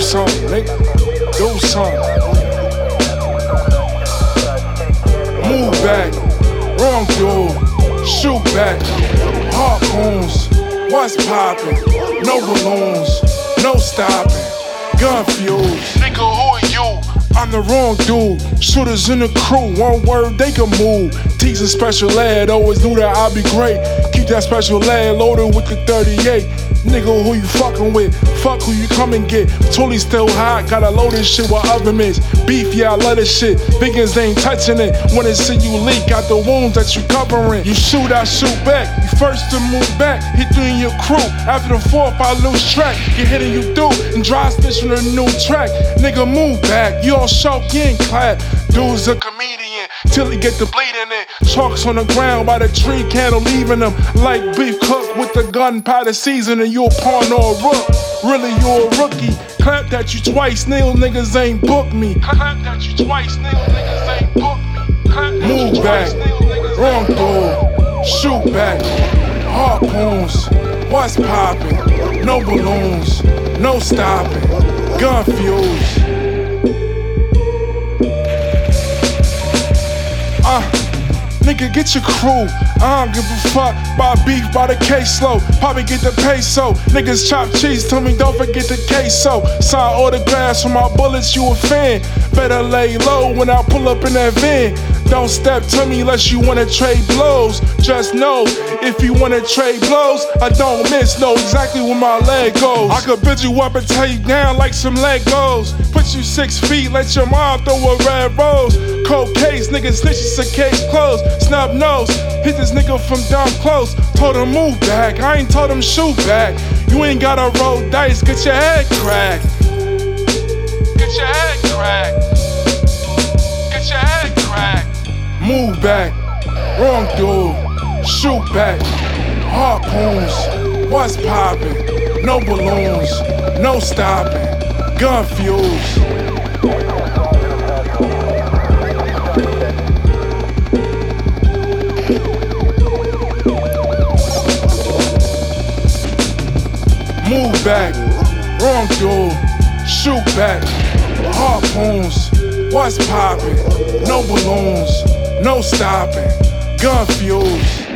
something, nigga. Do something. Move back. Wrong dude. Shoot back. Harpoons. What's poppin'? No balloons. No stopping. Gun feuds. Nigga, who are you? I'm the wrong dude. Shooters in the crew, one word they can move. Teasing special lad, always knew that I'd be great. Keep that special lad loaded with the 38. Nigga, who you fucking with? Fuck who you come and get. Totally still hot, gotta load this shit with oven mitts. Beef, yeah, I love this shit. Biggins ain't touching it. When it see you leak out the wounds that you covering. You shoot, I shoot back. You first to move back, hit through your crew. After the fourth, I lose track. Get hit and you do, and dry stitch on a new track. Nigga, move back. You all show, getting clap. Dude's a comedian till he get the bleeding it. Chalks on the ground by the tree candle, leaving them like beef cooked with the gunpowder seasoning. You a pawn or a rook? Really, you a rookie? Clap that you twice, nil niggas ain't booked me. Clap that you twice, nil niggas ain't booked me. Move back, twice, nil niggas wrong dude. Shoot back, harpoons. What's poppin'? No balloons, no stopping. Gun feuds. Nigga, get your crew. I don't give a fuck by beef, by the queso. Probably get the peso. Niggas chop cheese, tell me don't forget the queso. Sign autographs for my bullets, you a fan. Better lay low when I pull up in that van. Don't step to me unless you wanna trade blows. Just know, if you wanna trade blows, I don't miss. Know exactly where my leg goes. I could build you up and tear you down like some Legos. Put you six feet, let your mom throw a red rose. Cold case, nigga snitches a case closed. Snub nose, hit this nigga from down close. Told him move back, I ain't told him shoot back. You ain't gotta roll dice, get your head cracked. Back, wrong dude. Shoot back, harpoons. What's poppin'? No balloons, no stopping. Gun feuds. Move back, wrong dude. Shoot back, harpoons. What's poppin'? No balloons, no stopping. Gun feuds.